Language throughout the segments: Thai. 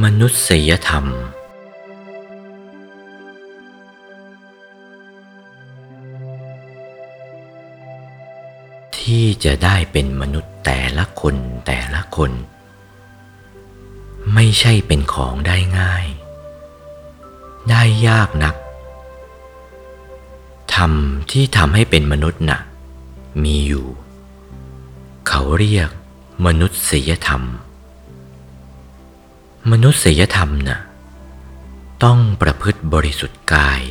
มนุษยธรรม ที่จะได้เป็นมนุษย์แต่ละคนแต่ละคน ไม่ใช่เป็นของได้ง่าย ได้ยากนักธรรมที่ทำให้เป็นมนุษย์นะ่ะมีอยู่ เขาเรียกมนุษยธรรม มนุษยธรรมนะ่ะต้องประพฤติบริสุทธิ์กาย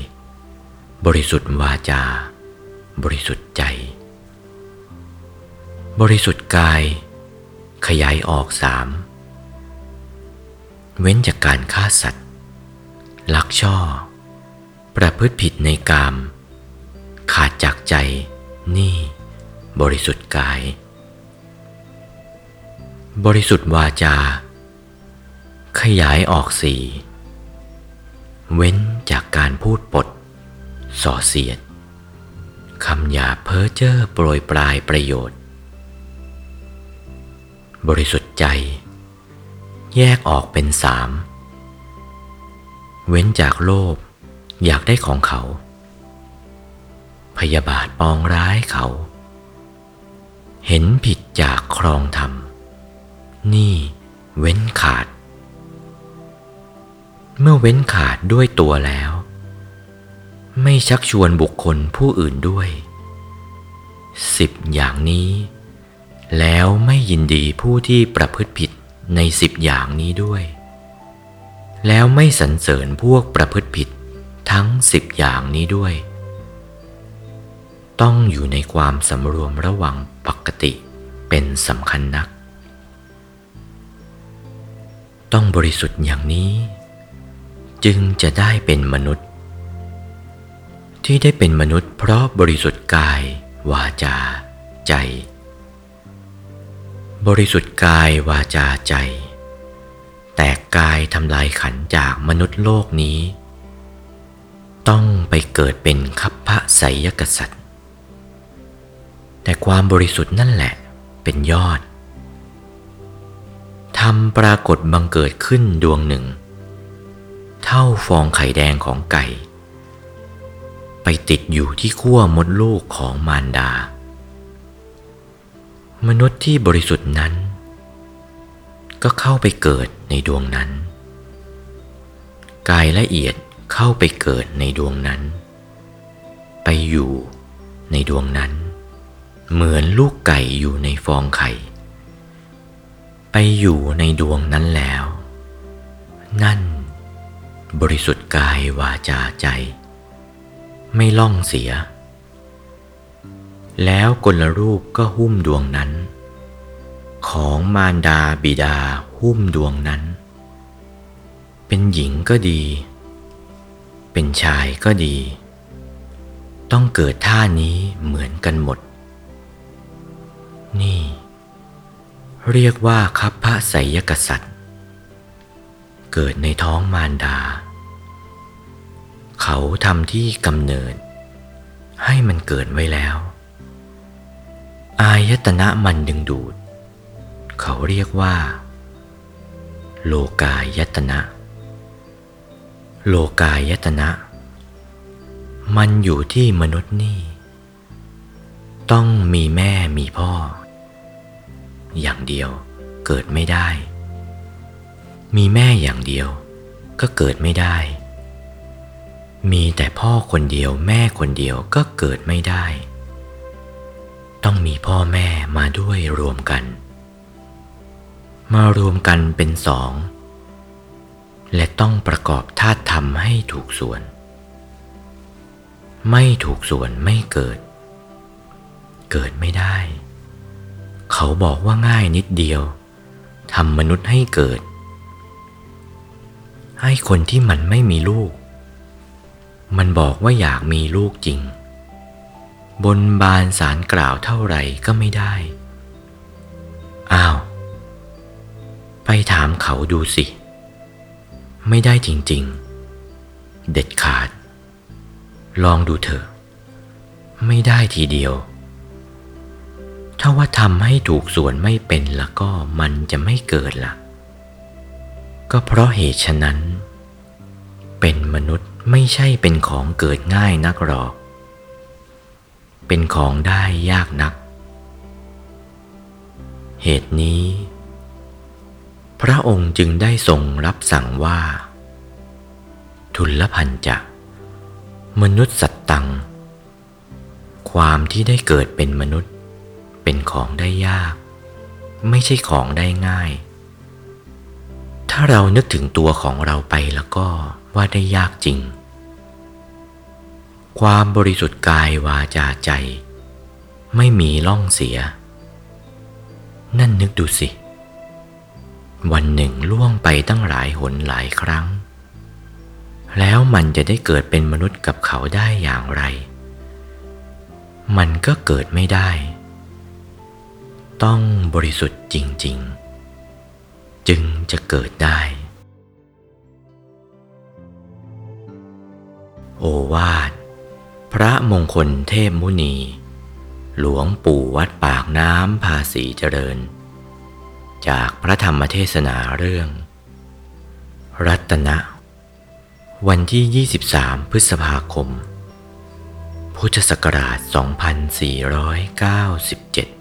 บริสุทธิ์วาจา บริสุทธิ์ใจ บริสุทธิ์กาย ขยายออกสามเว้นจากการฆ่าสัตว์ ลักช่อ ประพฤติผิดในกาม ขาดจากใจ นี่ บริสุทธิ์กาย บริสุทธิ์วาจา ขยายออกสี่เว้นจากการพูดปด ส่อเสียด คำหยาเพ้อเจ้อโปรยปลายประโยชน์ บริสุทธิ์ใจ แยกออกเป็นสาม เว้นจากโลภอยากได้ของเขา พยาบาทปองร้ายเขา เห็นผิดจากครองธรรม นี่เว้นขาด เมื่อเว้นขาดด้วยตัวแล้ว ไม่ชักชวนบุคคลผู้อื่นด้วยสิบอย่างนี้ แล้วไม่ยินดีผู้ที่ประพฤติผิดในสิบอย่างนี้ด้วย แล้วไม่สรรเสริญพวกประพฤติผิดทั้งสิบอย่างนี้ด้วย ต้องอยู่ในความสำรวมระว่างปกติเป็นสำคัญนัก ต้องบริสุทธิ์อย่างนี้ จึงจะได้เป็นมนุษย์ ที่ได้เป็นมนุษย์เพราะบริสุทธิ์กาย วาจา ใจ บริสุทธิ์กายวาจาใจ แตกกายทำลายขันจากมนุษย์โลกนี้ ต้องไปเกิดเป็นคัพพะไสยกษัตริย์ แต่ความบริสุทธิ์นั่นแหละเป็นยอดทำปรากฏบังเกิดขึ้นดวงหนึ่งาฟองไข่แดงของไก่ ไปติดอยู่ที่ขั้วมดลูกของมารดา มนุษย์ที่บริสุทธิ์นั้น ก็เข้าไปเกิดในดวงนั้น กายละเอียดเข้าไปเกิดในดวงนั้น ไปอยู่ในดวงนั้น เหมือนลูกไก่อยู่ในฟองไข่ ไปอยู่ในดวงนั้นแล้ว นั่น บริสุทธิ์กายวาจาใจ ไม่ล่องเสีย แล้วกลรูปก็หุ้มดวงนั้น ของมารดาบิดาหุ้มดวงนั้น เป็นหญิงก็ดี เป็นชายก็ดี ต้องเกิดท่านี้เหมือนกันหมด นี่ เรียกว่าคัพพระไสยกษัตริย์ เกิดในท้องมารดา เขาทำที่กำเนิด ให้มันเกิดไว้แล้ว อายตนะมันดึงดูด เขาเรียกว่า โลกายตนะ โลกายตนะ มันอยู่ที่มนุษย์นี่ ต้องมีแม่มีพ่อ อย่างเดียวเกิดไม่ได้ มีแม่อย่างเดียวก็เกิดไม่ได้ มีแต่พ่อคนเดียวแม่คนเดียวก็เกิดไม่ได้ ต้องมีพ่อแม่มาด้วยรวมกัน มารวมกันเป็นสอง และต้องประกอบธาตุธรรมให้ถูกส่วน ไม่ถูกส่วนไม่เกิด เกิดไม่ได้ เขาบอกว่าง่ายนิดเดียวทำมนุษย์ให้เกิด ให้คนที่มันไม่มีลูก มันบอกว่าอยากมีลูกจริง บนบานสารกล่าวเท่าไหร่ก็ไม่ได้ อ้าว ไปถามเขาดูสิ ไม่ได้จริง ๆ เด็ดขาด ลองดูเถอะ ไม่ได้ทีเดียวถ้าว่าทำให้ถูกส่วนไม่เป็นแล้วก็มันจะไม่เกิดละ่ะ ก็เพราะเหตุฉะนั้น เป็นมนุษย์ไม่ใช่เป็นของเกิดง่ายนักหรอก เป็นของได้ยากนัก เหตุนี้ พระองค์จึงได้ทรงรับสั่งว่า ทุลพันจะมนุษย์สัตตัง ความที่ได้เกิดเป็นมนุษย์ เป็นของได้ยาก ไม่ใช่ของได้ง่ายาเรานึกถึงตัวของเราไปแล้วก็ว่าได้ยากจริง ความบริสุทธิ์กายวาจาใจ ไม่มีล่องเสีย นั่นนึกดูสิ วันหนึ่งล่วงไปตั้งหลายหนหลายครั้ง แล้วมันจะได้เกิดเป็นมนุษย์กับเขาได้อย่างไร มันก็เกิดไม่ได้ ต้องบริสุทธิ์จริง ๆ จึงจะเกิดได้ โอวาท พระมงคลเทพมุนี หลวงปู่วัดปากน้ำภาษีเจริญ จากพระธรรมเทศนาเรื่อง รัตนะ วันที่ 23 พฤษภาคม พุทธศักราช 2497